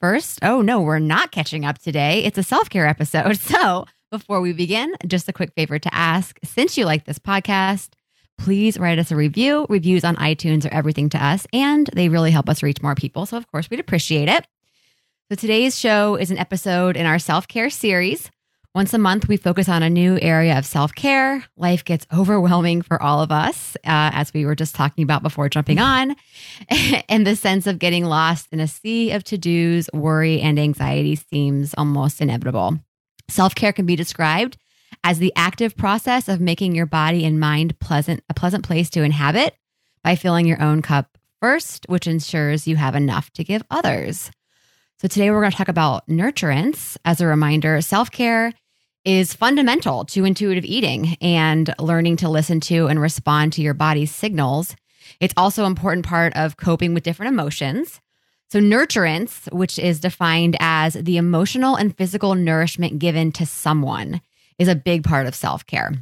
first, oh no, we're not catching up today. It's a self care episode. So before we begin, just a quick favor to ask since you like this podcast, please write us a review. Reviews on iTunes are everything to us, and they really help us reach more people. So, of course, we'd appreciate it. So, today's show is an episode in our self care series. Once a month, we focus on a new area of self care. Life gets overwhelming for all of us, uh, as we were just talking about before jumping on, and the sense of getting lost in a sea of to dos, worry, and anxiety seems almost inevitable. Self care can be described as the active process of making your body and mind pleasant a pleasant place to inhabit by filling your own cup first, which ensures you have enough to give others. So today we're going to talk about nurturance. As a reminder, self-care is fundamental to intuitive eating and learning to listen to and respond to your body's signals. It's also an important part of coping with different emotions. So, nurturance, which is defined as the emotional and physical nourishment given to someone, is a big part of self care.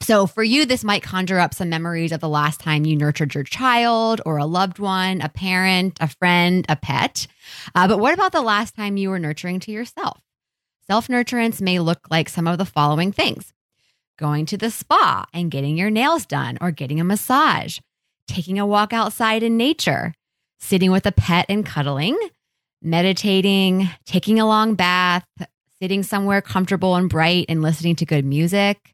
So, for you, this might conjure up some memories of the last time you nurtured your child or a loved one, a parent, a friend, a pet. Uh, but what about the last time you were nurturing to yourself? Self nurturance may look like some of the following things. Going to the spa and getting your nails done or getting a massage, taking a walk outside in nature, sitting with a pet and cuddling, meditating, taking a long bath, sitting somewhere comfortable and bright and listening to good music,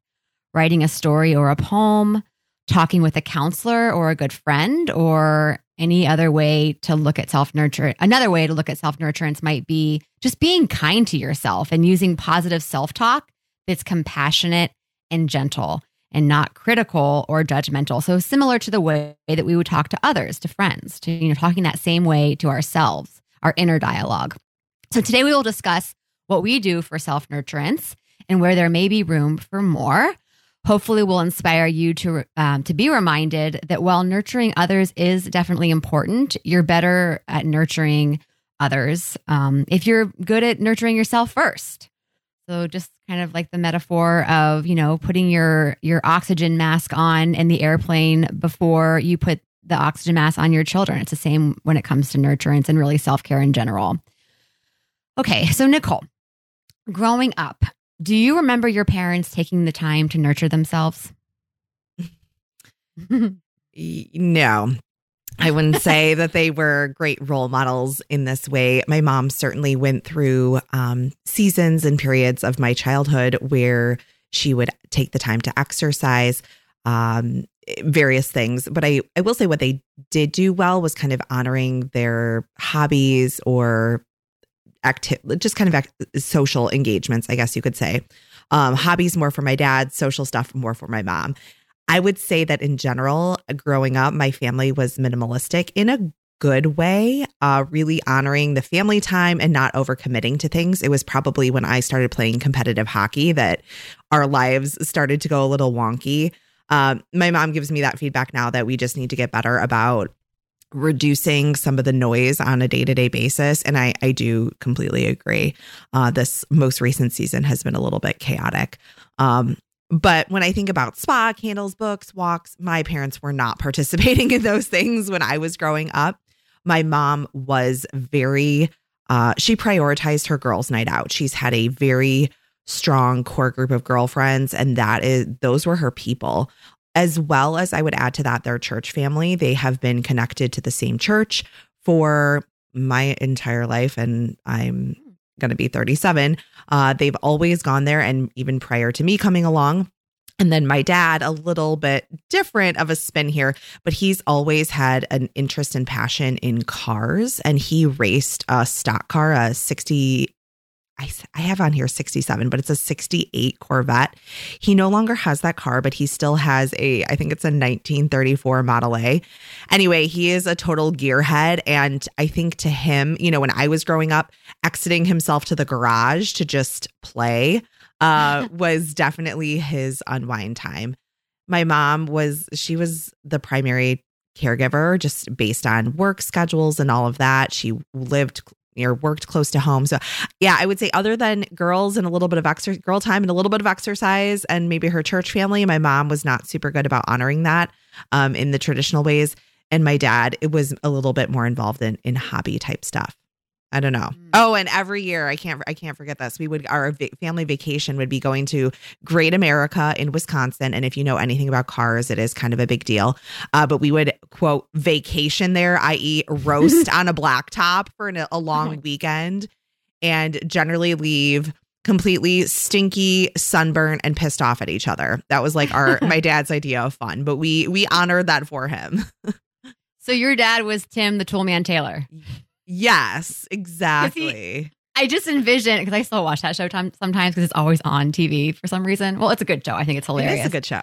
writing a story or a poem, talking with a counselor or a good friend, or any other way to look at self nurture. Another way to look at self nurturance might be just being kind to yourself and using positive self talk that's compassionate and gentle and not critical or judgmental. So similar to the way that we would talk to others, to friends, to you know talking that same way to ourselves, our inner dialogue. So today we will discuss what we do for self nurturance and where there may be room for more. Hopefully, will inspire you to um, to be reminded that while nurturing others is definitely important, you're better at nurturing others um, if you're good at nurturing yourself first. So, just kind of like the metaphor of you know putting your your oxygen mask on in the airplane before you put the oxygen mask on your children. It's the same when it comes to nurturance and really self care in general. Okay, so Nicole, growing up, do you remember your parents taking the time to nurture themselves? no. I wouldn't say that they were great role models in this way. My mom certainly went through um, seasons and periods of my childhood where she would take the time to exercise, um, various things. But I, I will say what they did do well was kind of honoring their hobbies or just kind of act- social engagements, I guess you could say. Um, hobbies more for my dad, social stuff more for my mom. I would say that in general, growing up, my family was minimalistic in a good way, uh, really honoring the family time and not overcommitting to things. It was probably when I started playing competitive hockey that our lives started to go a little wonky. Um, my mom gives me that feedback now that we just need to get better about reducing some of the noise on a day to day basis. And I, I do completely agree. Uh, this most recent season has been a little bit chaotic. Um, but when I think about spa, candles, books, walks, my parents were not participating in those things when I was growing up. My mom was very, uh, she prioritized her girls' night out. She's had a very strong core group of girlfriends, and that is, those were her people as well as I would add to that their church family. They have been connected to the same church for my entire life, and I'm going to be 37. Uh, they've always gone there, and even prior to me coming along. And then my dad, a little bit different of a spin here, but he's always had an interest and passion in cars. And he raced a stock car, a 60 I, I have on here 67, but it's a 68 Corvette. He no longer has that car, but he still has a, I think it's a 1934 Model A. Anyway, he is a total gearhead. And I think to him, you know, when I was growing up, exiting himself to the garage to just play uh, was definitely his unwind time. My mom was, she was the primary caregiver just based on work schedules and all of that. She lived or worked close to home. So, yeah, I would say other than girls and a little bit of exercise, girl time and a little bit of exercise and maybe her church family, my mom was not super good about honoring that um, in the traditional ways. And my dad, it was a little bit more involved in in hobby type stuff. I don't know. Mm. Oh, and every year I can't I can't forget this. We would our va- family vacation would be going to Road America in Wisconsin, and if you know anything about cars, it is kind of a big deal. Uh, but we would quote vacation there, i.e., roast on a blacktop for an, a long weekend, and generally leave completely stinky, sunburned, and pissed off at each other. That was like our my dad's idea of fun, but we we honored that for him. So your dad was Tim the Toolman Taylor. Yes, exactly. I just envision because I still watch that show time, sometimes because it's always on TV for some reason. Well, it's a good show. I think it's hilarious. is a good show.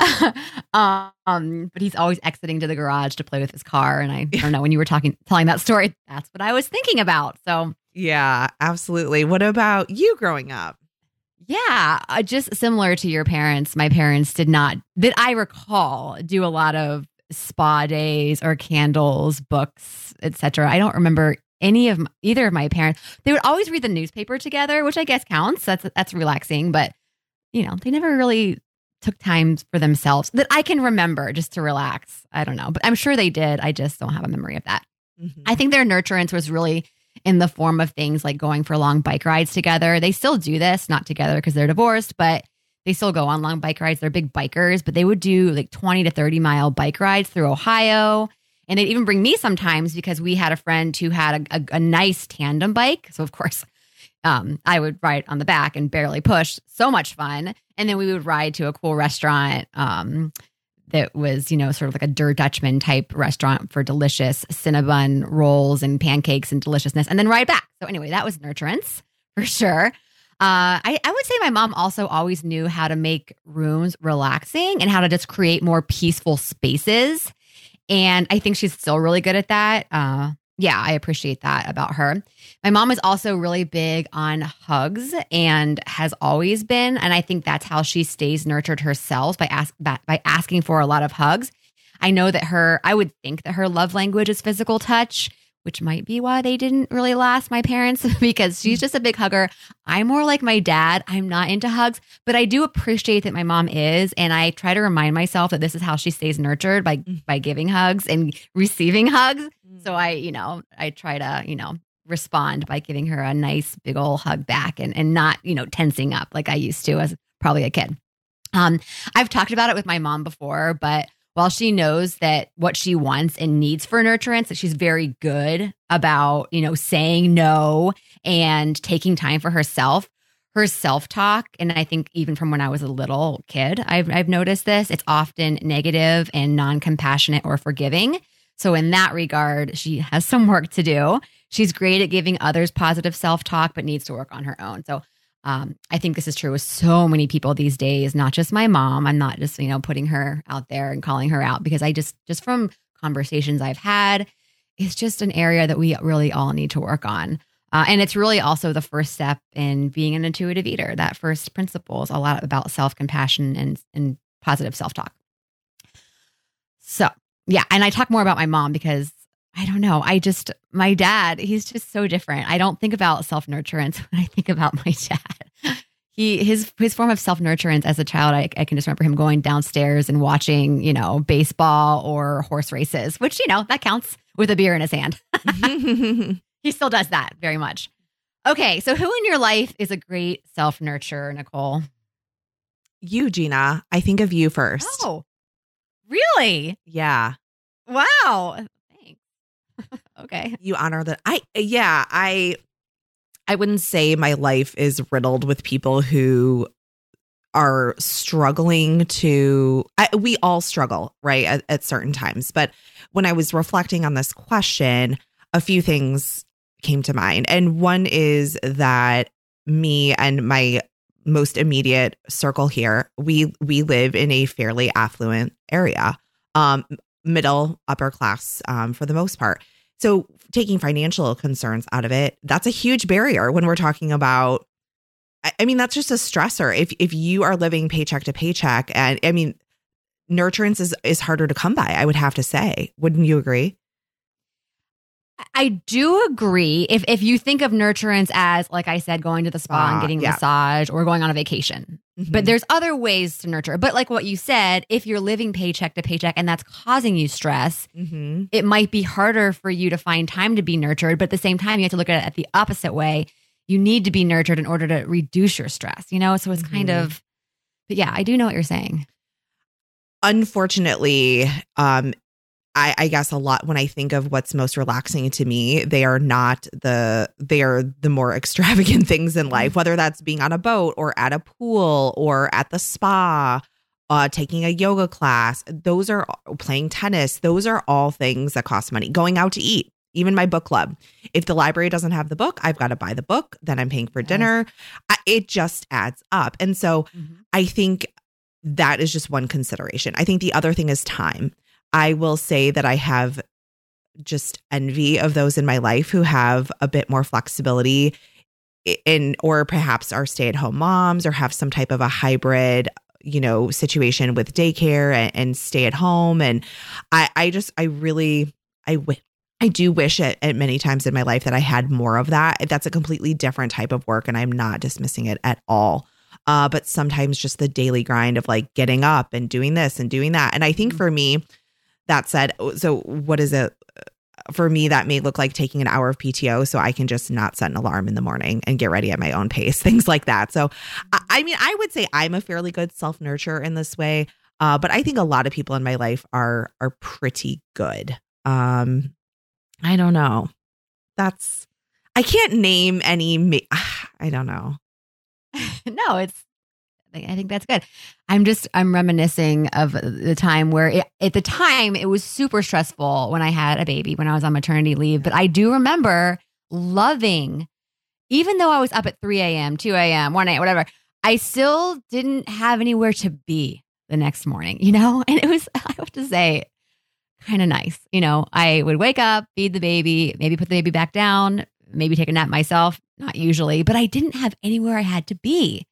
um, but he's always exiting to the garage to play with his car. And I, I don't know when you were talking, telling that story, that's what I was thinking about. So Yeah, absolutely. What about you growing up? yeah, uh, just similar to your parents. My parents did not, that I recall, do a lot of spa days or candles, books, etc. I don't remember any of my, either of my parents. They would always read the newspaper together, which I guess counts. That's that's relaxing, but you know, they never really took time for themselves that I can remember just to relax. I don't know, but I'm sure they did. I just don't have a memory of that. Mhm. I think their nurturance was really in the form of things like going for long bike rides together. They still do this, not together because they're divorced, but they still go on long bike rides. They're big bikers, but they would do like 20 to 30 mile bike rides through Ohio. And they'd even bring me sometimes because we had a friend who had a, a, a nice tandem bike. So, of course, um, I would ride on the back and barely push. So much fun. And then we would ride to a cool restaurant um, that was, you know, sort of like a Der Dutchman type restaurant for delicious Cinnabon rolls and pancakes and deliciousness, and then ride back. So, anyway, that was nurturance for sure. Uh, I, I would say my mom also always knew how to make rooms relaxing and how to just create more peaceful spaces. And I think she's still really good at that. Uh, yeah, I appreciate that about her. My mom is also really big on hugs and has always been, and I think that's how she stays nurtured herself by ask by, by asking for a lot of hugs. I know that her, I would think that her love language is physical touch, which might be why they didn't really last, my parents, because she's just a big hugger. I'm more like my dad. I'm not into hugs, but I do appreciate that my mom is, and I try to remind myself that this is how she stays nurtured by by giving hugs and receiving hugs. So I, you know, I try to, you know, respond by giving her a nice big old hug back and and not, you know, tensing up like I used to as probably a kid. Um, I've talked about it with my mom before, but while she knows that what she wants and needs for nurturance, that she's very good about, you know, saying no and taking time for herself. Her self talk, and I think even from when I was a little kid, I've, I've noticed this, it's often negative and non compassionate or forgiving. So, in that regard, she has some work to do. She's great at giving others positive self talk, but needs to work on her own. So, um, I think this is true with so many people these days, not just my mom. I'm not just, you know, putting her out there and calling her out because I just, just from conversations I've had, it's just an area that we really all need to work on. Uh, and it's really also the first step in being an intuitive eater. That first principle is a lot about self compassion and, and positive self talk. So, yeah. And I talk more about my mom because I don't know. I just, my dad, he's just so different. I don't think about self nurturance when I think about my dad. He, his, his form of self nurturance as a child, I, I can just remember him going downstairs and watching, you know, baseball or horse races, which, you know, that counts with a beer in his hand. he still does that very much. Okay. So, who in your life is a great self nurturer, Nicole? you, Gina. I think of you first. Oh, really? Yeah. Wow. Thanks. okay. You honor that. I, yeah, I, I wouldn't say my life is riddled with people who are struggling to I, we all struggle right at, at certain times but when i was reflecting on this question a few things came to mind and one is that me and my most immediate circle here, we we live in a fairly affluent area, um, middle upper class um, for the most part. So taking financial concerns out of it, that's a huge barrier when we're talking about. I, mean, that's just a stressor. If if you are living paycheck to paycheck, and I mean, nurturance is is harder to come by. I would have to say, wouldn't you agree? I do agree. If if you think of nurturance as, like I said, going to the spa and ah, getting a yeah. massage or going on a vacation, but Mhm. there's other ways to nurture. But like what you said, if you're living paycheck to paycheck and that's causing you stress, Mhm. it might be harder for you to find time to be nurtured. But at the same time, you have to look at it at the opposite way. You need to be nurtured in order to reduce your stress. You know, so it's kind Mhm. of. But yeah, I do know what you're saying. unfortunately, um, I, I guess a lot when I think of what's most relaxing to me, they are not the they are the more extravagant things in life, whether that's being on a boat or at a pool or at the spa, uh, taking a yoga class. Those are playing tennis. Those are all things that cost money. Going out to eat, even my book club. If the library doesn't have the book, I've got to buy the book. Then I'm paying for Yes. dinner. I, it just adds up, and so I think that is just one consideration. I think the other thing is time. I will say that I have just envy of those in my life who have a bit more flexibility in or perhaps are stay-at-home moms or have some type of a hybrid you know situation with daycare and, and stay at home and i i just i really i I do wish at, at many times in my life that I had more of that. That's a completely different type of work, and I'm not dismissing it at all. Uh, but sometimes just the daily grind of like getting up and doing this and doing that. And I think Mhm. for me, that said, so what is it? For me, that may look like taking an hour of PTO so I can just not set an alarm in the morning and get ready at my own pace, things like that. So, I, mean, I would say I'm a fairly good self nurture in this way, uh, but I think a lot of people in my life are are pretty good. Um, I don't know. That's I can't name any. ma- I don't know. no, it's. I think- that's good. I'm just I'm reminiscing of the time where it, at the time it was super stressful when I had a baby when I was on maternity leave. But I do remember loving, even though I was up at 3 a.m., 2 a.m., 1 a.m., whatever. I still didn't have anywhere to be the next morning, you know, and it was I have to say kind of nice. You know, I would wake up, feed the baby, maybe put the baby back down, maybe take a nap myself. Not usually, but I didn't have anywhere I had to be.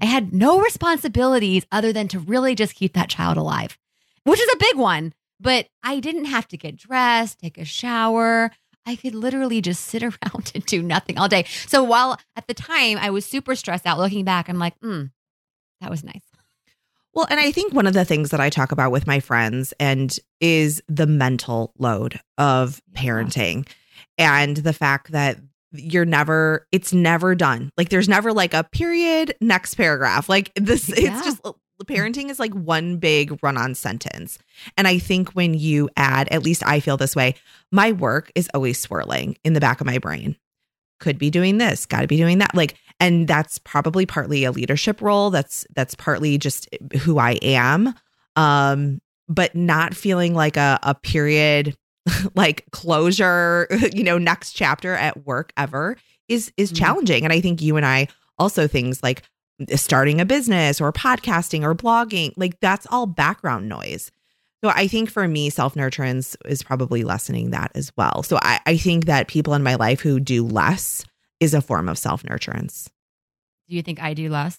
I had no responsibilities other than to really just keep that child alive, which is a big one. But I didn't have to get dressed, take a shower. I could literally just sit around and do nothing all day. So while at the time I was super stressed out, looking back, I'm like, hmm, that was nice. Well, and I think one of the things that I talk about with my friends and is the mental load of Yeah. parenting and the fact that you're never it's never done. Like there's never like a period next paragraph. Like this Yeah. it's just parenting is like one big run-on sentence. And I think when you add, at least I feel this way, my work is always swirling in the back of my brain. Could be doing this, got to be doing that. Like and that's probably partly a leadership role that's that's partly just who i am um but not feeling like a, a period like closure you know next chapter at work ever is is Mhm. challenging and i think you and i also things like starting a business or podcasting or blogging like that's all background noise so i think for me self-nurturance is probably lessening that as well so i, I think that people in my life who do less is a form of self-nurturance Do you think I do less?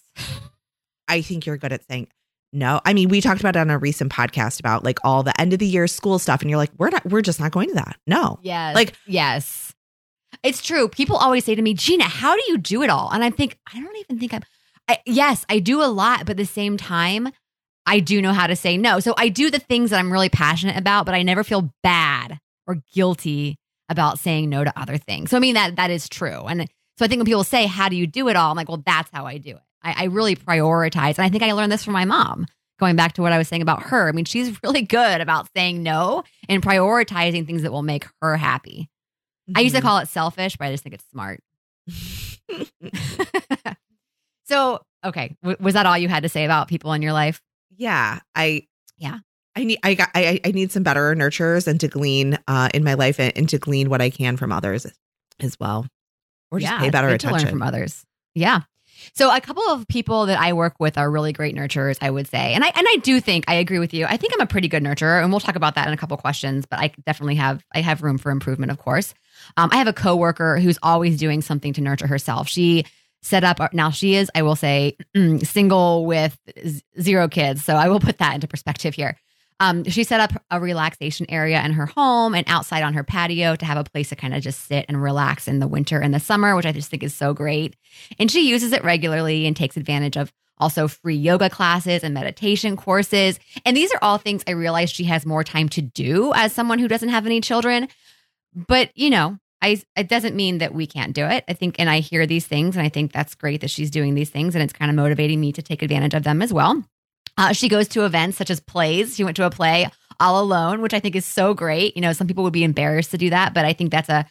I think you're good at saying no. I mean, we talked about it on a recent podcast about like all the end of the year school stuff, and you're like, we're not, we're just not going to that. No. Yes. Like- yes. It's true. People always say to me, Gina, how do you do it all? And I think, I don't even think I'm, I, yes, I do a lot, but at the same time, I do know how to say no. So I do the things that I'm really passionate about, but I never feel bad or guilty about saying no to other things. So I mean that that is true. And so I think when people say, How do you do it all? I'm like, well, that's how I do it. I, I really prioritize. And I think I learned this from my mom. Going back to what I was saying about her. I mean, she's really good about saying no and prioritizing things that will make her happy. I used to Mm-hmm. call it selfish, but I just think it's smart. so, okay, w- was that all you had to say about people in your life? yeah. I, Yeah. I need, I got, I, I need some better nurturers and to glean uh, in my life and, and to glean what I can from others as well. Or just yeah, pay better good to learn attention. from others. Yeah. So a couple of people that I work with are really great nurturers, I would say. And I and I do think I agree with you. I think I'm a pretty good nurturer, and we'll talk about that in a couple questions, but I definitely have I have room for improvement, of course. Um, I have a coworker who's always doing something to nurture herself. She set up now she is, I will say, single with zero kids. So I will put that into perspective here. Um, she set up a relaxation area in her home and outside on her patio to have a place to kind of just sit and relax in the winter and the summer, which I just think is so great. And she uses it regularly and takes advantage of also free yoga classes and meditation courses. And these are all things I realize she has more time to do as someone who doesn't have any children. But, you know, I, it doesn't mean that we can't do it. I think, and I hear these things, and I think that's great that she's doing these things, and it's kind of motivating me to take advantage of them as well. Uh, she goes to events such as plays. She went to a play all alone, which I think is so great. You know, some people would be embarrassed to do that, but I think that's a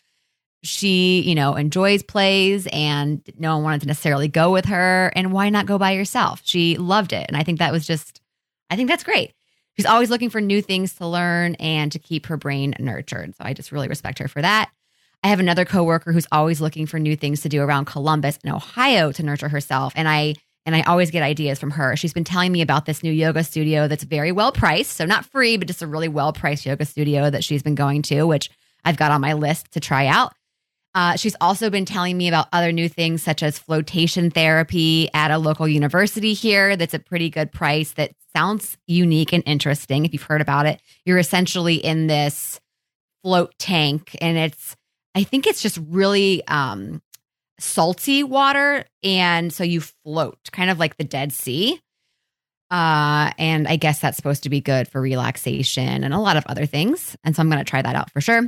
she, you know, enjoys plays and no one wanted to necessarily go with her. And why not go by yourself? She loved it. And I think that was just, I think that's great. She's always looking for new things to learn and to keep her brain nurtured. So I just really respect her for that. I have another coworker who's always looking for new things to do around Columbus and Ohio to nurture herself. And I and I always get ideas from her. She's been telling me about this new yoga studio that's very well priced. So, not free, but just a really well priced yoga studio that she's been going to, which I've got on my list to try out. Uh, she's also been telling me about other new things such as flotation therapy at a local university here that's a pretty good price that sounds unique and interesting. If you've heard about it, you're essentially in this float tank and it's, I think it's just really um, salty water and so you float kind of like the dead sea. Uh and i guess that's supposed to be good for relaxation and a lot of other things. And so i'm going to try that out for sure.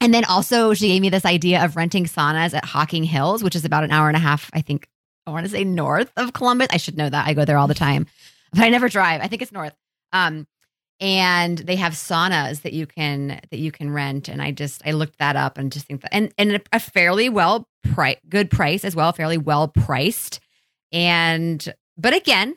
And then also she gave me this idea of renting saunas at hocking hills which is about an hour and a half i think i want to say north of columbus. I should know that. I go there all the time but i never drive. I think it's north. Um and they have saunas that you can that you can rent and i just i looked that up and just think that and and a fairly well price good price as well fairly well priced and but again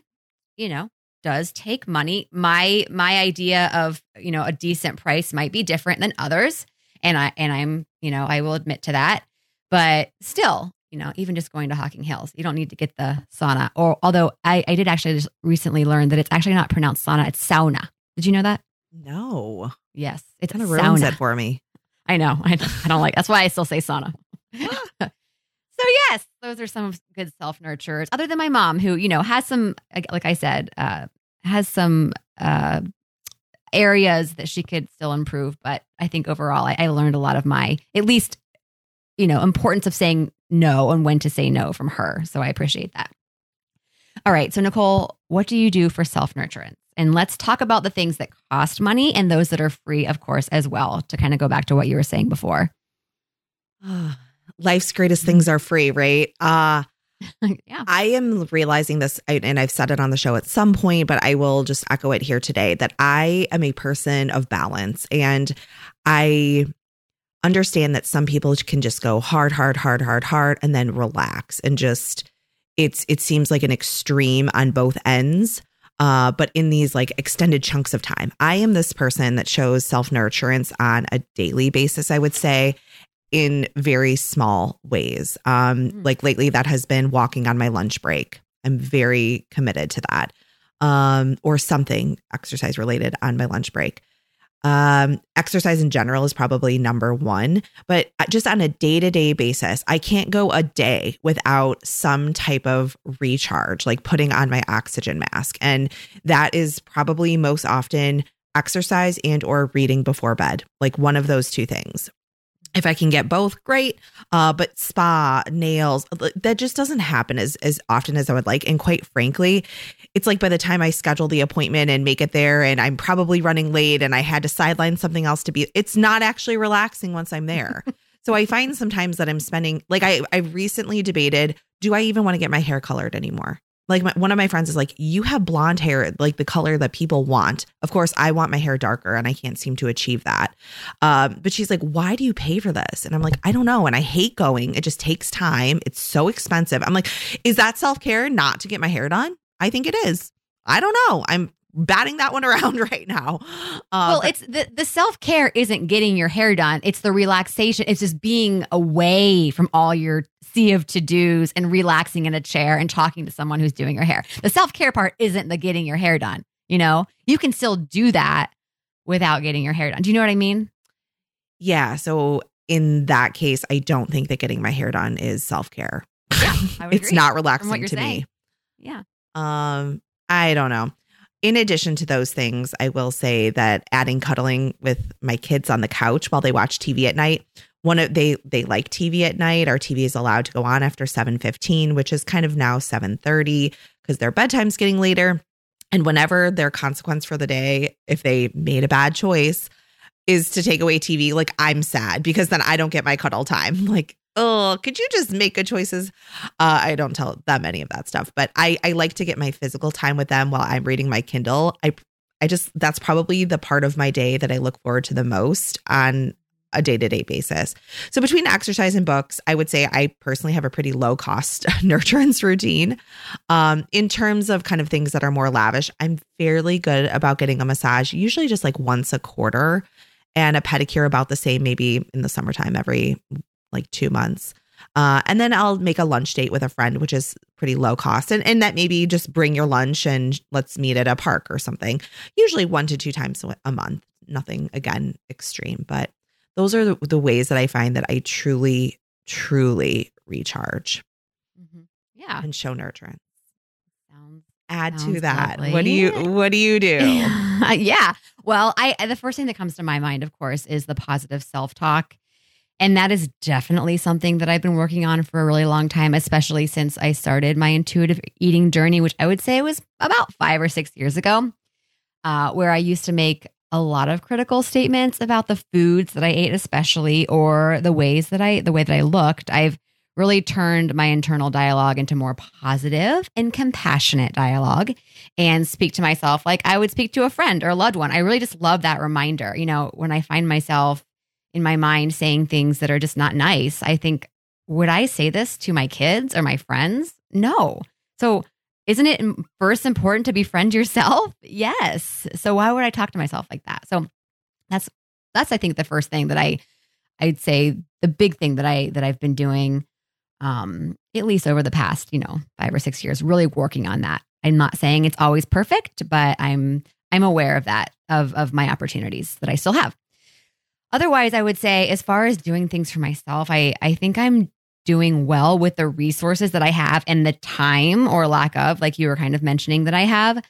you know does take money my my idea of you know a decent price might be different than others and i and i'm you know i will admit to that but still you know even just going to hocking hills you don't need to get the sauna or although i i did actually just recently learn that it's actually not pronounced sauna it's sauna did you know that? No. Yes, it's kind of ruins it for me. I know. I, I don't like. That's why I still say sauna. so yes, those are some good self nurturers. Other than my mom, who you know has some, like I said, uh, has some uh, areas that she could still improve. But I think overall, I, I learned a lot of my, at least, you know, importance of saying no and when to say no from her. So I appreciate that. All right. So Nicole, what do you do for self nurturance? And let's talk about the things that cost money and those that are free, of course, as well, to kind of go back to what you were saying before. Life's greatest mm-hmm. things are free, right? Uh yeah. I am realizing this, and I've said it on the show at some point, but I will just echo it here today that I am a person of balance. And I understand that some people can just go hard, hard, hard, hard, hard, and then relax and just, it's, it seems like an extreme on both ends uh, but in these like extended chunks of time. I am this person that shows self nurturance on a daily basis, I would say, in very small ways. Um, mm-hmm. Like lately, that has been walking on my lunch break. I'm very committed to that. Um, or something exercise related on my lunch break. Um, exercise in general is probably number one, but just on a day to day basis, I can't go a day without some type of recharge, like putting on my oxygen mask. And that is probably most often exercise and or reading before bed, like one of those two things if I can get both, great. Uh, but spa, nails, that just doesn't happen as as often as I would like. And quite frankly, it's like by the time I schedule the appointment and make it there, and I'm probably running late, and I had to sideline something else to be. It's not actually relaxing once I'm there. so I find sometimes that I'm spending like I I recently debated, do I even want to get my hair colored anymore? Like my, one of my friends is like you have blonde hair like the color that people want. Of course i want my hair darker and i can't seem to achieve that. Um, but she's like why do you pay for this? And i'm like i don't know. And i hate going. It just takes time. It's so expensive. I'm like is that self-care not to get my hair done? I think it is. I don't know. I'm batting that one around right now. Uh, well, it's the, the self care isn't getting your hair done. It's the relaxation. It's just being away from all your sea of to dos and relaxing in a chair and talking to someone who's doing your hair. The self care part isn't the getting your hair done. You know, you can still do that without getting your hair done. Do you know what I mean? yeah. So in that case, I don't think that getting my hair done is self care. I would it's agree not relaxing to saying. me. Yeah. Um, I don't know. In addition to those things, I will say that adding cuddling with my kids on the couch while they watch TV at night. One of they they like TV at night. Our TV is allowed to go on after 7:15, which is kind of now 7:30 because their bedtime's getting later. And whenever their consequence for the day, if they made a bad choice, is to take away TV, like I'm sad because then I don't get my cuddle time. Like, oh, could you just make good choices? Uh, I don't tell them any of that stuff, but I I like to get my physical time with them while I'm reading my Kindle. I I just that's probably the part of my day that I look forward to the most on a day-to-day basis. So between exercise and books, I would say I personally have a pretty low cost nurturance routine. Um, in terms of kind of things that are more lavish, I'm fairly good about getting a massage, usually just like once a quarter, and a pedicure about the same, maybe in the summertime every like two months. Uh, and then I'll make a lunch date with a friend, which is pretty low cost. And, and that maybe just bring your lunch and let's meet at a park or something. Usually one to two times a month. Nothing, again, extreme. But those are the, the ways that I find that I truly, truly recharge Mhm. Yeah. and show nurturance. Sounds Add to that. lovely. What do you what do you do? yeah. Well, I the first thing that comes to my mind, of course, is the positive self talk. And that is definitely something that I've been working on for a really long time, especially since I started my intuitive eating journey, which I would say was about five or six years ago, uh, where I used to make a lot of critical statements about the foods that I ate, especially, or the ways that I, the way that I looked. I've really turned my internal dialogue into more positive and compassionate dialogue and speak to myself like I would speak to a friend or a loved one. I really just love that reminder. You know, when I find myself in my mind saying things that are just not nice, I think, would I say this to my kids or my friends? No. So, isn't it first important to befriend yourself? Yes. So why would I talk to myself like that? So that's that's I think the first thing that I I'd say the big thing that I that I've been doing um at least over the past, you know, 5 or 6 years really working on that. I'm not saying it's always perfect, but I'm I'm aware of that of of my opportunities that I still have. Otherwise, I would say as far as doing things for myself, I I think I'm doing well with the resources that I have and the time or lack of, like you were kind of mentioning that I have.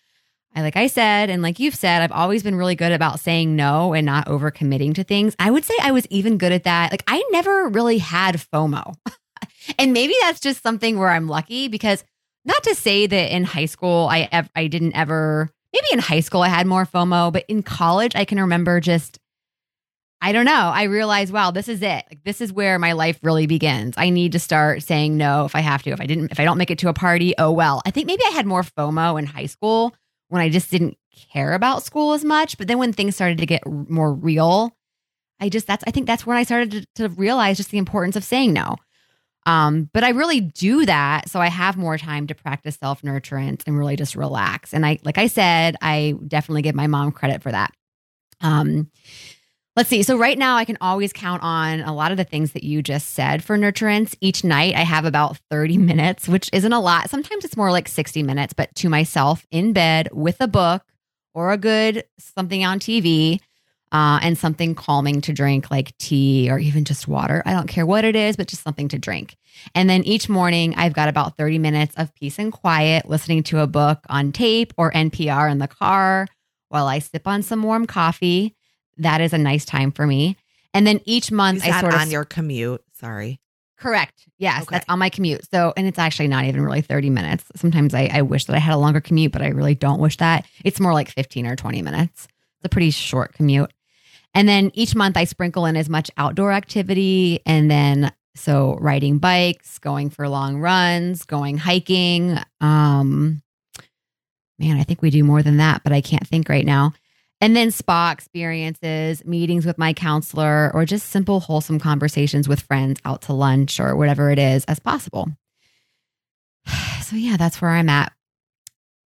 I like I said, and like you've said, I've always been really good about saying no and not overcommitting to things. I would say I was even good at that. Like I never really had FOMO. and maybe that's just something where I'm lucky because not to say that in high school I I didn't ever maybe in high school I had more FOMO, but in college I can remember just I don't know. I realized, wow, this is it. Like this is where my life really begins. I need to start saying no if I have to. If I didn't, if I don't make it to a party, oh well. I think maybe I had more FOMO in high school when I just didn't care about school as much. But then when things started to get more real, I just that's I think that's when I started to, to realize just the importance of saying no. Um, but I really do that so I have more time to practice self nurturance and really just relax. And I, like I said, I definitely give my mom credit for that. Um, Let's see. So right now I can always count on a lot of the things that you just said for nurturance. Each night I have about 30 minutes, which isn't a lot. Sometimes it's more like 60 minutes, but to myself in bed with a book or a good something on TV uh, and something calming to drink like tea or even just water. I don't care what it is, but just something to drink. And then each morning I've got about 30 minutes of peace and quiet listening to a book on tape or NPR in the car while I sip on some warm coffee that is a nice time for me. And then each month I sort of on your commute? Sorry. correct. Yes, Okay. that's on my commute. So, and it's actually not even really 30 minutes. Sometimes I, I wish that I had a longer commute, but I really don't wish that. It's more like 15 or 20 minutes. It's a pretty short commute. And then each month I sprinkle in as much outdoor activity and then so riding bikes, going for long runs, going hiking. Um man, I think we do more than that, but I can't think right now. And then spa experiences, meetings with my counselor, or just simple, wholesome conversations with friends out to lunch or whatever it is as possible. So, yeah, that's where I'm at.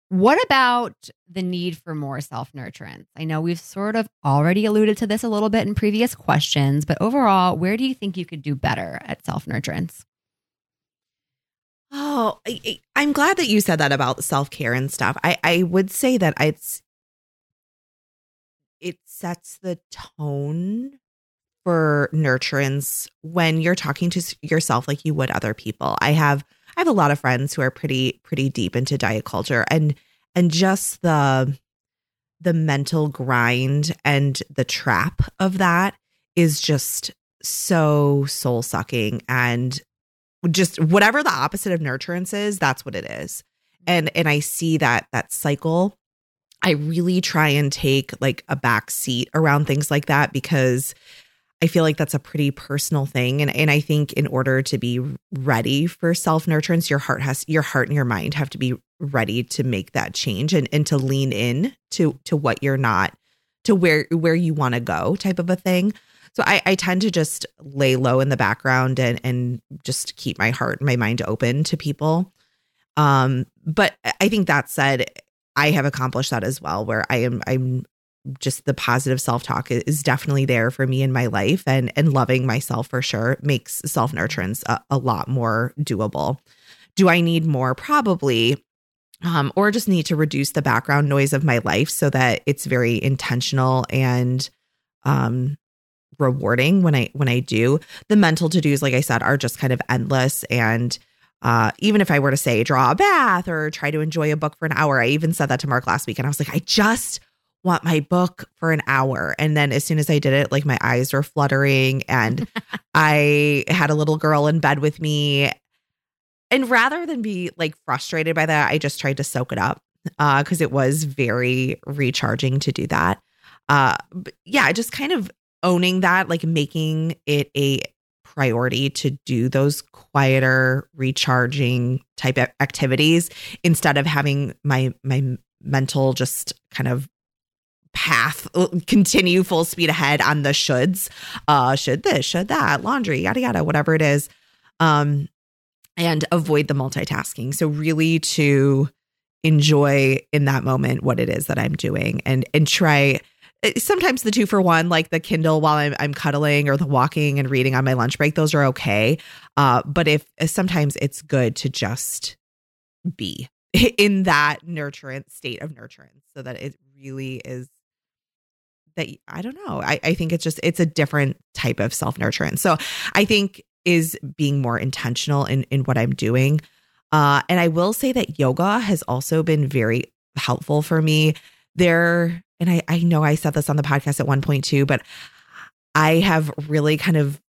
What about the need for more self nurturance? I know we've sort of already alluded to this a little bit in previous questions, but overall, where do you think you could do better at self nurturance? Oh, I, am glad that you said that about self care and stuff. I, I would say that it's it sets the tone for nurturance when you're talking to yourself like you would other people. I have I have a lot of friends who are pretty pretty deep into diet culture and and just the the mental grind and the trap of that is just so soul sucking and just whatever the opposite of nurturance is that's what it is mm-hmm. and and i see that that cycle i really try and take like a back seat around things like that because I feel like that's a pretty personal thing. And and I think in order to be ready for self-nurturance, your heart has your heart and your mind have to be ready to make that change and, and to lean in to to what you're not to where where you want to go type of a thing. So I, I tend to just lay low in the background and and just keep my heart and my mind open to people. Um, but I think that said, I have accomplished that as well, where I am I'm just the positive self-talk is definitely there for me in my life and and loving myself for sure makes self-nurturance a, a lot more doable. Do i need more? Probably um, or just need to reduce the background noise of my life so that it's very intentional and um, rewarding when i when i do. The mental to-dos like i said are just kind of endless and uh, even if I were to say draw a bath or try to enjoy a book for an hour, I even said that to Mark last week, and I was like, I just want my book for an hour. And then as soon as I did it, like my eyes were fluttering and I had a little girl in bed with me. And rather than be like frustrated by that, I just tried to soak it up because uh, it was very recharging to do that. Uh, but yeah, just kind of owning that, like making it a priority to do those quieter, recharging type activities instead of having my my mental just kind of path uh, continue full speed ahead on the shoulds uh should this should that laundry yada yada whatever it is um and avoid the multitasking. So really to enjoy in that moment what it is that i'm doing and and try sometimes the two for one like the kindle while i'm, I'm cuddling or the walking and reading on my lunch break those are okay uh but if uh, sometimes it's good to just be in that nurturance state of nurturance so that it really is that I don't know. I, I think it's just it's a different type of self nurturance. So I think is being more intentional in in what I'm doing. Uh, and I will say that yoga has also been very helpful for me. There, and I I know I said this on the podcast at one point too, but I have really kind of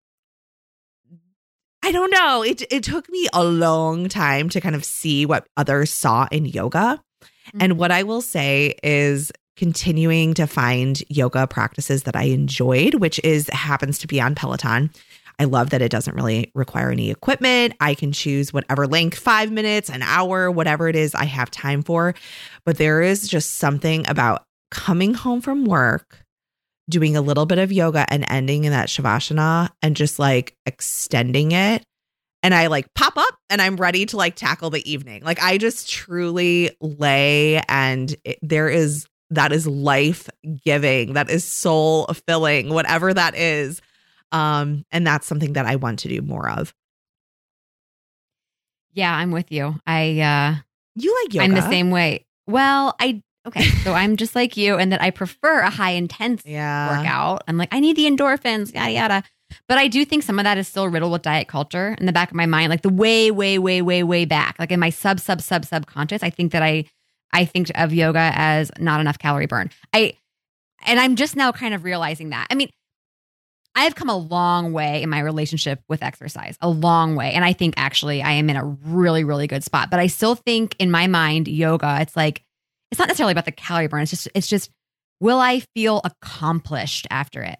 I don't know. It it took me a long time to kind of see what others saw in yoga. Mm-hmm. And what I will say is continuing to find yoga practices that I enjoyed, which is happens to be on Peloton. I love that it doesn't really require any equipment. I can choose whatever length, five minutes, an hour, whatever it is I have time for. But there is just something about coming home from work, doing a little bit of yoga and ending in that Shavasana and just like extending it. And I like pop up and I'm ready to like tackle the evening. Like I just truly lay and it, there is that is life giving, that is soul filling, whatever that is. Um, and that's something that I want to do more of. Yeah, I'm with you. I uh You like yoga. I'm the same way. Well, I okay, so I'm just like you and that I prefer a high intense yeah. workout. I'm like, I need the endorphins, yada yada. But I do think some of that is still riddled with diet culture in the back of my mind, like the way, way, way, way, way back. Like in my sub, sub, sub, subconscious, I think that I I think of yoga as not enough calorie burn. I and I'm just now kind of realizing that. I mean, I have come a long way in my relationship with exercise, a long way. And I think actually I am in a really, really good spot. But I still think in my mind, yoga, it's like, it's not necessarily about the calorie burn. It's just, it's just, will I feel accomplished after it?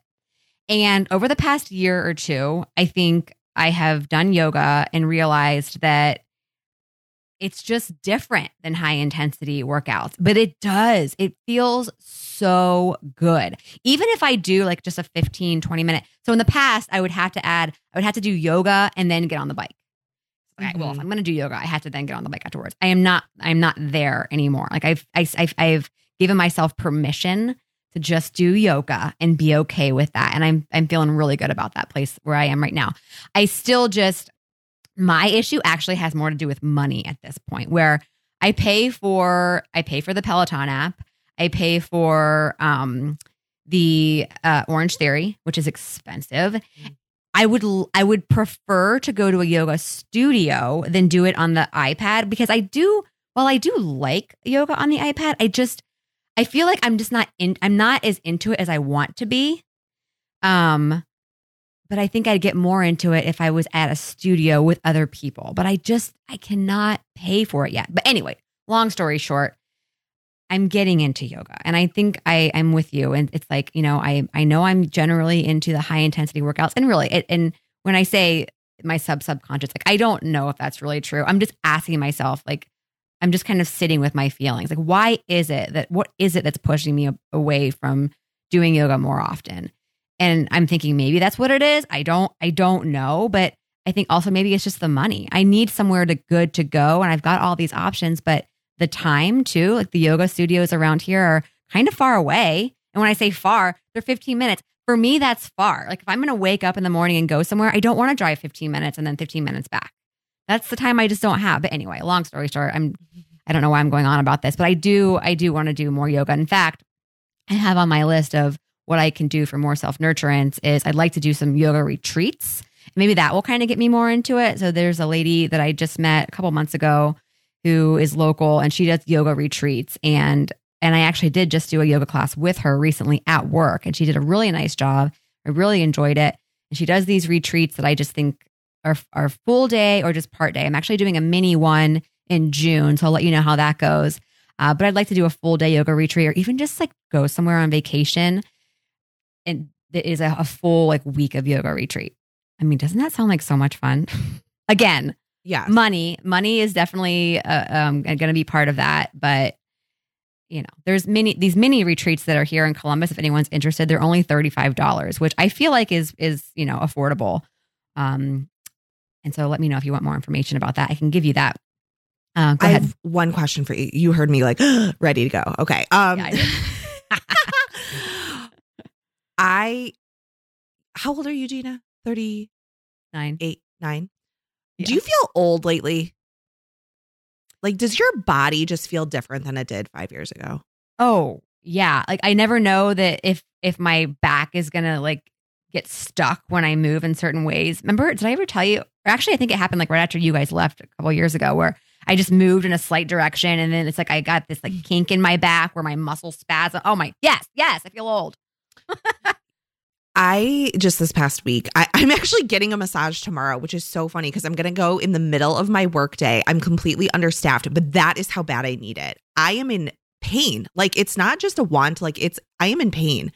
And over the past year or two, I think I have done yoga and realized that it's just different than high intensity workouts, but it does. It feels so good. Even if I do like just a 15, 20 minute. So in the past, I would have to add, I would have to do yoga and then get on the bike. Well, if Mhm. I'm going to do yoga, I have to then get on the bike afterwards. I am not. I'm not there anymore. Like I've I, I've, I've given myself permission to just do yoga and be okay with that, and I'm I'm feeling really good about that place where I am right now. I still just my issue actually has more to do with money at this point, where I pay for I pay for the Peloton app. I pay for um, the uh, Orange Theory, which is expensive. I would I would prefer to go to a yoga studio than do it on the iPad because I do while I do like yoga on the iPad, I just I feel like I'm just not in I'm not as into it as I want to be. Um but I think I'd get more into it if I was at a studio with other people. But I just I cannot pay for it yet. But anyway, long story short, I'm getting into yoga and I think I I'm with you and it's like, you know, I I know I'm generally into the high intensity workouts and really it, and when I say my sub subconscious like I don't know if that's really true. I'm just asking myself like I'm just kind of sitting with my feelings. Like why is it that what is it that's pushing me away from doing yoga more often? And I'm thinking maybe that's what it is. I don't I don't know, but I think also maybe it's just the money. I need somewhere to good to go and I've got all these options, but the time too, like the yoga studios around here are kind of far away. And when I say far, they're 15 minutes. For me, that's far. Like if I'm going to wake up in the morning and go somewhere, I don't want to drive 15 minutes and then 15 minutes back. That's the time I just don't have. But anyway, long story short, I'm I don't know why I'm going on about this, but I do I do want to do more yoga. In fact, I have on my list of what I can do for more self nurturance is I'd like to do some yoga retreats. Maybe that will kind of get me more into it. So there's a lady that I just met a couple months ago who is local and she does yoga retreats and and I actually did just do a yoga class with her recently at work and she did a really nice job. I really enjoyed it. And she does these retreats that I just think are are full day or just part day. I'm actually doing a mini one in June, so I'll let you know how that goes. Uh, but I'd like to do a full day yoga retreat or even just like go somewhere on vacation and it is a, a full like week of yoga retreat. I mean, doesn't that sound like so much fun? Again, Yeah. money money is definitely uh, um, going to be part of that but you know there's many these mini retreats that are here in columbus if anyone's interested they're only $35 which i feel like is is you know affordable um and so let me know if you want more information about that i can give you that uh, go I ahead have one question for you. You heard me like ready to go. Okay. Um Yeah, I I how old are you, Gina? 38, nine 9. Yeah. Do you feel old lately? Like does your body just feel different than it did 5 years ago? oh yeah like i never know that if if my back is gonna like get stuck when i move in certain ways remember did i ever tell you or actually i think it happened like right after you guys left a couple years ago where i just moved in a slight direction and then it's like i got this like mm. kink in my back where my muscle spasm oh my yes yes i feel old I just this past week, I, I'm actually getting a massage tomorrow, which is so funny because I'm going to go in the middle of my workday. I'm completely understaffed, but that is how bad I need it. I am in pain. Like it's not just a want, like it's, I am in pain.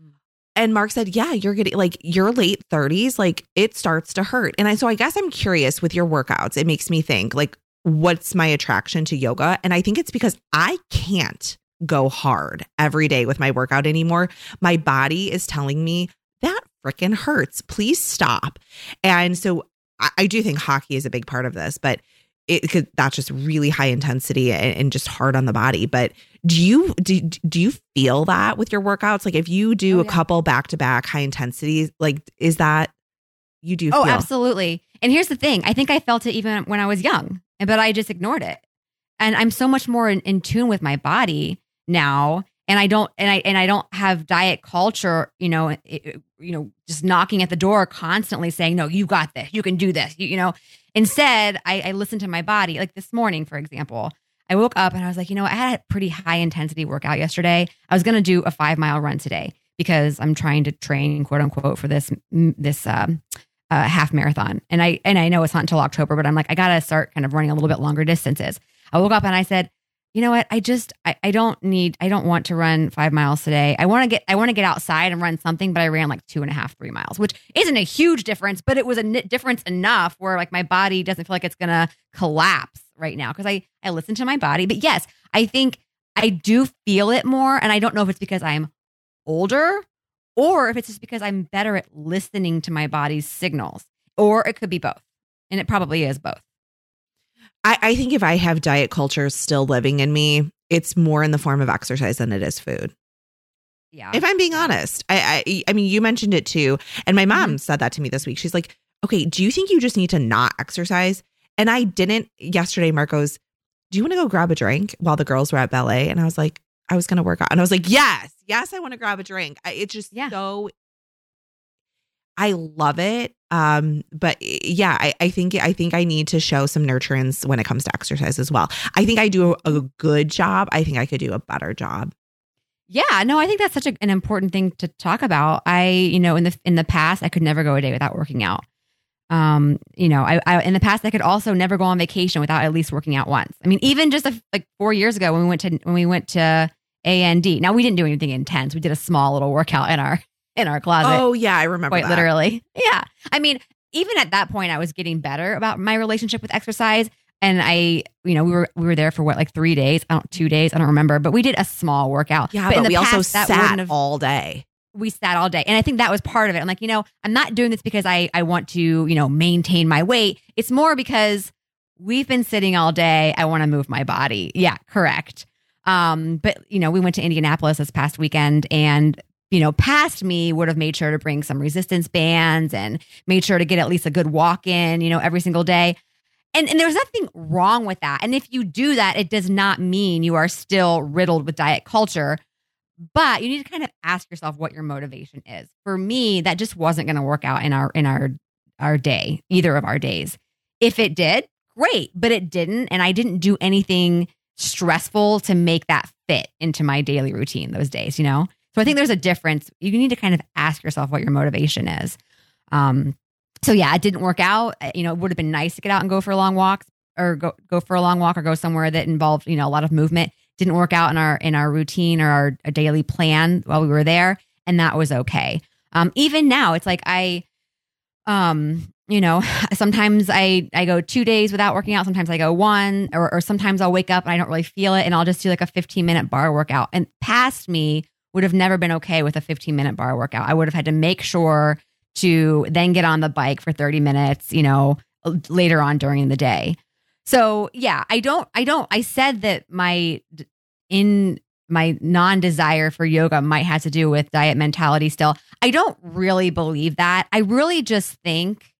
Mm. And Mark said, Yeah, you're getting like your late 30s, like it starts to hurt. And I, so I guess I'm curious with your workouts. It makes me think, like, what's my attraction to yoga? And I think it's because I can't go hard every day with my workout anymore. My body is telling me that freaking hurts. Please stop. And so I, I do think hockey is a big part of this, but it could that's just really high intensity and, and just hard on the body. But do you do, do you feel that with your workouts? Like if you do Oh, a yeah. couple back to back high intensities, like is that you do oh feel absolutely and here's the thing i think i felt it even when i was young but i just ignored it and i'm so much more in, in tune with my body now. And i don't and i and i don't have diet culture you know it- you know just knocking at the door constantly saying no you got this. You can do this. You, you know? Instead I, I listen to my body. Like this morning for example i woke up and i was like you know i had a pretty high intensity workout yesterday. I was going to do a five mile run today because i'm trying to train quote unquote for this this um uh, half marathon. And i and i know it's not until october but i'm like i gotta start kind of running a little bit longer distances. I woke up and i said you know what? I just i, I don't need i don't want to run five miles today. I want to get i want to get outside and run something but i ran like two and a half three miles which isn't a huge difference but it was a difference enough where like my body doesn't feel like it's gonna collapse right now because i i listen to my body. But yes i think i do feel it more and i don't know if it's because i'm older or if it's just because i'm better at listening to my body's signals or it could be both and it probably is both I, I think if I have diet culture still living in me, it's more in the form of exercise than it is food. Yeah. If I'm being honest, I, I, I mean, you mentioned it too, and my mom Mm-hmm. said that to me this week. She's like, "Okay, do you think you just need to not exercise?" And I didn't. Yesterday, Mark goes, "Do you want to go grab a drink while the girls were at ballet?" And I was like, "I was going to work out," and I was like, "Yes, yes, I want to grab a drink." I, it's just Yeah. so. I love it. Um, but yeah, I, I think I think I need to show some nurturance when it comes to exercise as well. I think I do a good job. I think I could do a better job. Yeah, no, I think that's such a, an important thing to talk about. I, you know, in the in the past, I could never go a day without working out. Um, you know, I, I in the past I could also never go on vacation without at least working out once. I mean, even just a, like four years ago when we went to when we went to A and D. Now we didn't do anything intense. We did a small little workout in our in our closet, Oh yeah, I remember quite that. literally. Yeah, I mean, even at that point, I was getting better about my relationship with exercise. And I, you know, we were we were there for what like three days, I don't two days, I don't remember, but we did a small workout. Yeah, but, but, we also past, wouldn't sat have all day. we sat all day. And I think that was part of it. I'm like, you know, I'm not doing this because I, I want to, you know, maintain my weight. It's more because we've been sitting all day. I want to move my body. Yeah, correct. Um, but you know, we went to Indianapolis this past weekend and you know, past me would have made sure to bring some resistance bands and made sure to get at least a good walk in, you know, every single day. And, and there's nothing wrong with that. And if you do that, it does not mean you are still riddled with diet culture but you need to kind of ask yourself what your motivation is for me that just wasn't going to work out in our in our our day either of our days if it did great but it didn't and i didn't do anything stressful to make that fit into my daily routine those days you know so i think there's a difference. You need to kind of ask yourself what your motivation is. Um so yeah it didn't work out. Uh, you know it would have been nice to get out and go for a long walk or go go for a long walk or go somewhere that involved you know a lot of movement. Didn't work out in our in our routine or our, our daily plan while we were there and that was okay. Um even now it's like i um you know sometimes i i go two days without working out. Sometimes i go one or, or sometimes i'll wake up and i don't really feel it and i'll just do like a 15 minute bar workout. And past me would have never been okay with a 15 minute bar workout. I would have had to make sure to then get on the bike for 30 minutes you know later on during the day. So yeah i don't i don't i said that my in my non-desire for yoga might have to do with diet mentality still. I don't really believe that. I really just think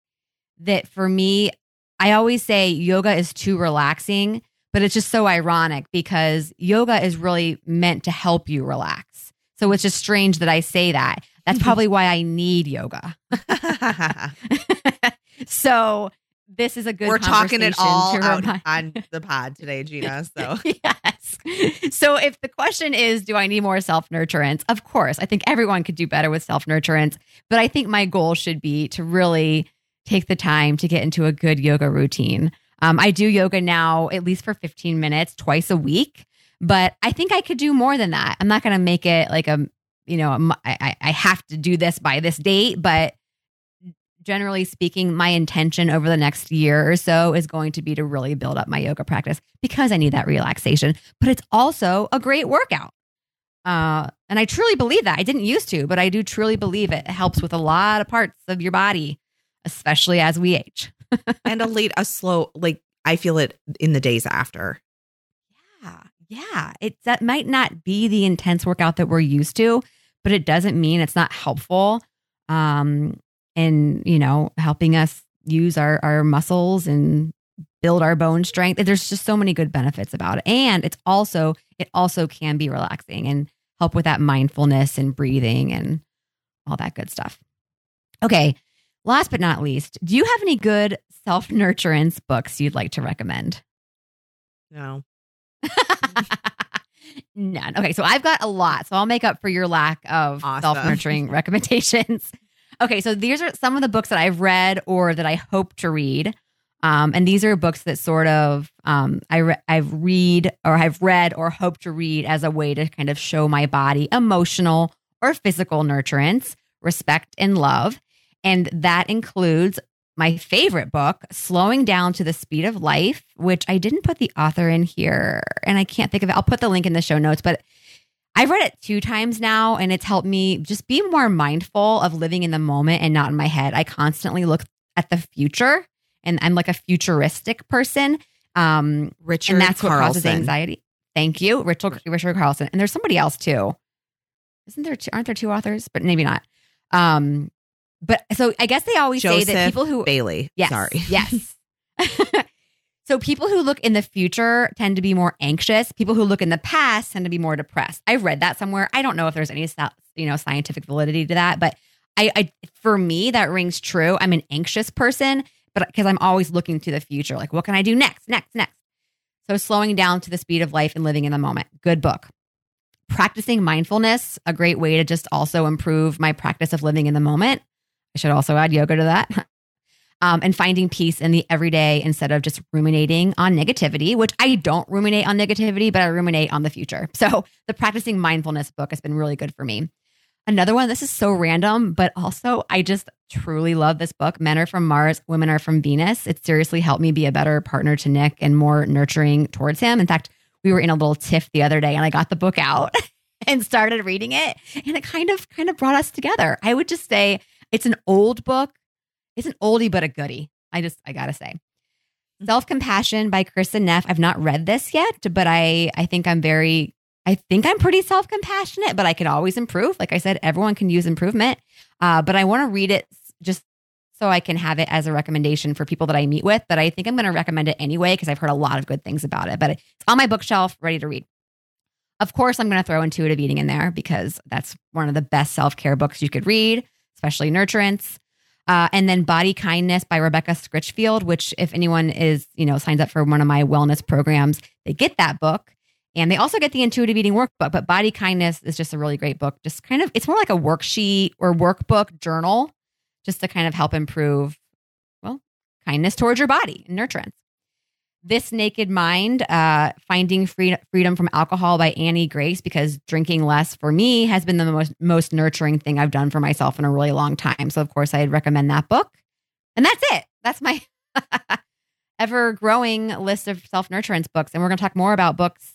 that for me i always say yoga is too relaxing but it's just so ironic because yoga is really meant to help you relax so it's just strange that i say that that's probably why i need yoga so this is a good We're talking it all out on the pod today, Gina. So yes. So if the question is, do I need more self nurturance? Of course, I think everyone could do better with self nurturance. But I think my goal should be to really take the time to get into a good yoga routine. Um, I do yoga now at least for 15 minutes twice a week, but I think I could do more than that. I'm not going to make it like a, you know, a I I have to do this by this date, but generally speaking, my intention over the next year or so is going to be to really build up my yoga practice because I need that relaxation. But it's also a great workout. Uh, and I truly believe that. I didn't used to, but I do truly believe it helps with a lot of parts of your body, especially as we age. and a late, a slow, like I feel it in the days after. Yeah. It that might not be the intense workout that we're used to, but it doesn't mean it's not helpful. Um, in, you know, helping us use our our muscles and build our bone strength. There's just so many good benefits about it. And it's also it also can be relaxing and help with that mindfulness and breathing and all that good stuff. Okay. Last but not least, do you have any good self-nurturance books you'd like to recommend? No. None. Okay, so I've got a lot. So I'll make up for your lack of Awesome. self nurturing recommendations. Okay, so these are some of the books that I've read or that I hope to read. Um, and these are books that sort of um, I re- I've read or I've read or hope to read as a way to kind of show my body emotional or physical nurturance, respect, and love. And that includes my favorite book, Slowing Down to the Speed of Life, which I didn't put the author in here and I can't think of it. I'll put the link in the show notes, but I've read it two times now and it's helped me just be more mindful of living in the moment and not in my head. I constantly look at the future and I'm like a futuristic person. Um, Richard and that's Carlson. what causes anxiety. Thank you, Richard, Richard Carlson. And there's somebody else too. Isn't there? Two, aren't there two authors? But maybe not. Um, but so I guess they always say that people who Bailey. yes, Sorry. yes. so people who look in the future tend to be more anxious. People who look in the past tend to be more depressed. I read that somewhere. I don't know if there's any you know scientific validity to that, but I, I for me that rings true. I'm an anxious person, but because I'm always looking to the future, like what can I do next, next, next. So slowing down to the speed of life and living in the moment. Good book. Practicing mindfulness, a great way to just also improve my practice of living in the moment. I should also add yoga to that. Um, and finding peace in the everyday instead of just ruminating on negativity, which I don't ruminate on negativity, but I ruminate on the future. So the practicing mindfulness book has been really good for me. Another one, this is so random, but also I just truly love this book. Men are from Mars, women are from Venus. It seriously helped me be a better partner to Nick and more nurturing towards him. In fact, we were in a little tiff the other day and I got the book out and started reading it and it kind of kind of brought us together. I would just say it's an old book. It's an oldie but a goodie. I just I got to say. Self Compassion by Kristin Neff. I've not read this yet, but I I think I'm very I think I'm pretty self compassionate, but I can always improve. Like I said, everyone can use improvement. Uh, but I want to read it just so I can have it as a recommendation for people that I meet with. But I think I'm going to recommend it anyway because I've heard a lot of good things about it. But it's on my bookshelf, ready to read. Of course, I'm going to throw intuitive eating in there because that's one of the best self care books you could read, especially nurturance. Uh, and then Body Kindness by Rebecca Scritchfield, which if anyone is, you know, signs up for one of my wellness programs, they get that book. And they also get the intuitive eating workbook. But Body Kindness is just a really great book. Just kind of, it's more like a worksheet or workbook journal, just to kind of help improve, well, kindness towards your body and nurturance. This Naked Mind, uh, Finding Free- Freedom from Alcohol by Annie Grace, because drinking less for me has been the most, most nurturing thing I've done for myself in a really long time. So, of course, I'd recommend that book. And that's it. That's my ever growing list of self nurturance books. And we're going to talk more about books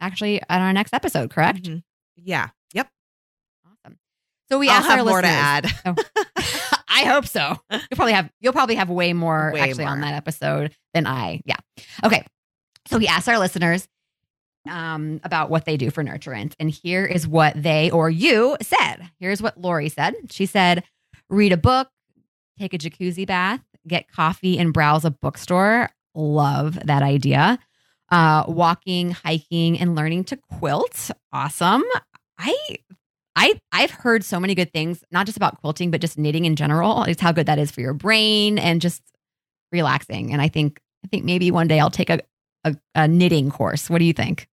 actually on our next episode, correct? Mhm. Yeah. Yep. Awesome. So we I'll asked have our more to listeners- add. I hope so. You'll probably have you'll probably have way more Way actually on that episode than I. Yeah. Okay. So we asked our listeners um, about what they do for nurturance, and here is what they or you said. Here's what Lori said. She said, "Read a book, take a jacuzzi bath, get coffee, and browse a bookstore. Love that idea. Uh, walking, hiking, and learning to quilt. Awesome. I I I've heard so many good things, not just about quilting, but just knitting in general. It's how good that is for your brain and just relaxing. And I think I think maybe one day I'll take a a, a knitting course. What do you think?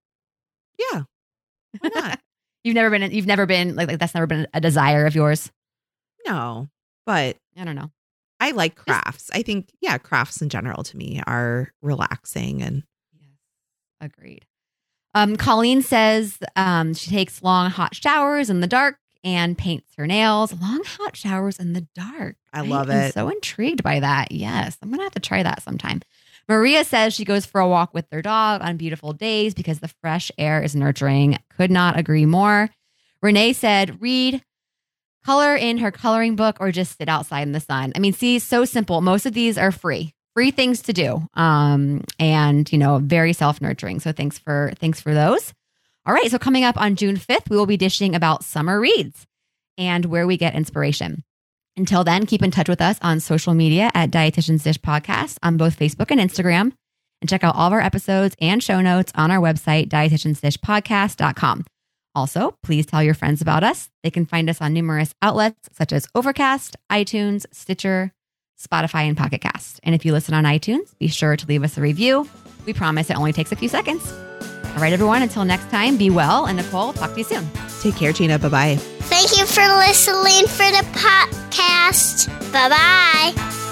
Yeah. Why not? You've never been you've never been like, like that's never been a desire of yours. no, but I don't know. I like crafts. I think, yeah, crafts in general to me are relaxing and Yes, agreed. Um, Colleen says um, she takes long hot showers in the dark and paints her nails. Long hot showers in the dark. I love am it. So intrigued by that. Yes, I'm gonna have to try that sometime. Maria says she goes for a walk with their dog on beautiful days because the fresh air is nurturing. Could not agree more. Renee said, read, color in her coloring book, or just sit outside in the sun. I mean, see, so simple. Most of these are free, free things to do, um, and you know, very self nurturing. So thanks for thanks for those. All right, so coming up on June 5th, we will be dishing about summer reads and where we get inspiration. Until then, keep in touch with us on social media at Dietitian's Dish Podcast on both Facebook and Instagram. And check out all of our episodes and show notes on our website, dietitiansdishpodcast.com. Also, please tell your friends about us. They can find us on numerous outlets such as Overcast, iTunes, Stitcher, Spotify, and Pocket Cast. And if you listen on iTunes, be sure to leave us a review. We promise it only takes a few seconds. All right, everyone, until next time, be well. And Nicole, talk to you soon. take care, Gina. Bye bye. Thank you for listening for the podcast. Bye bye.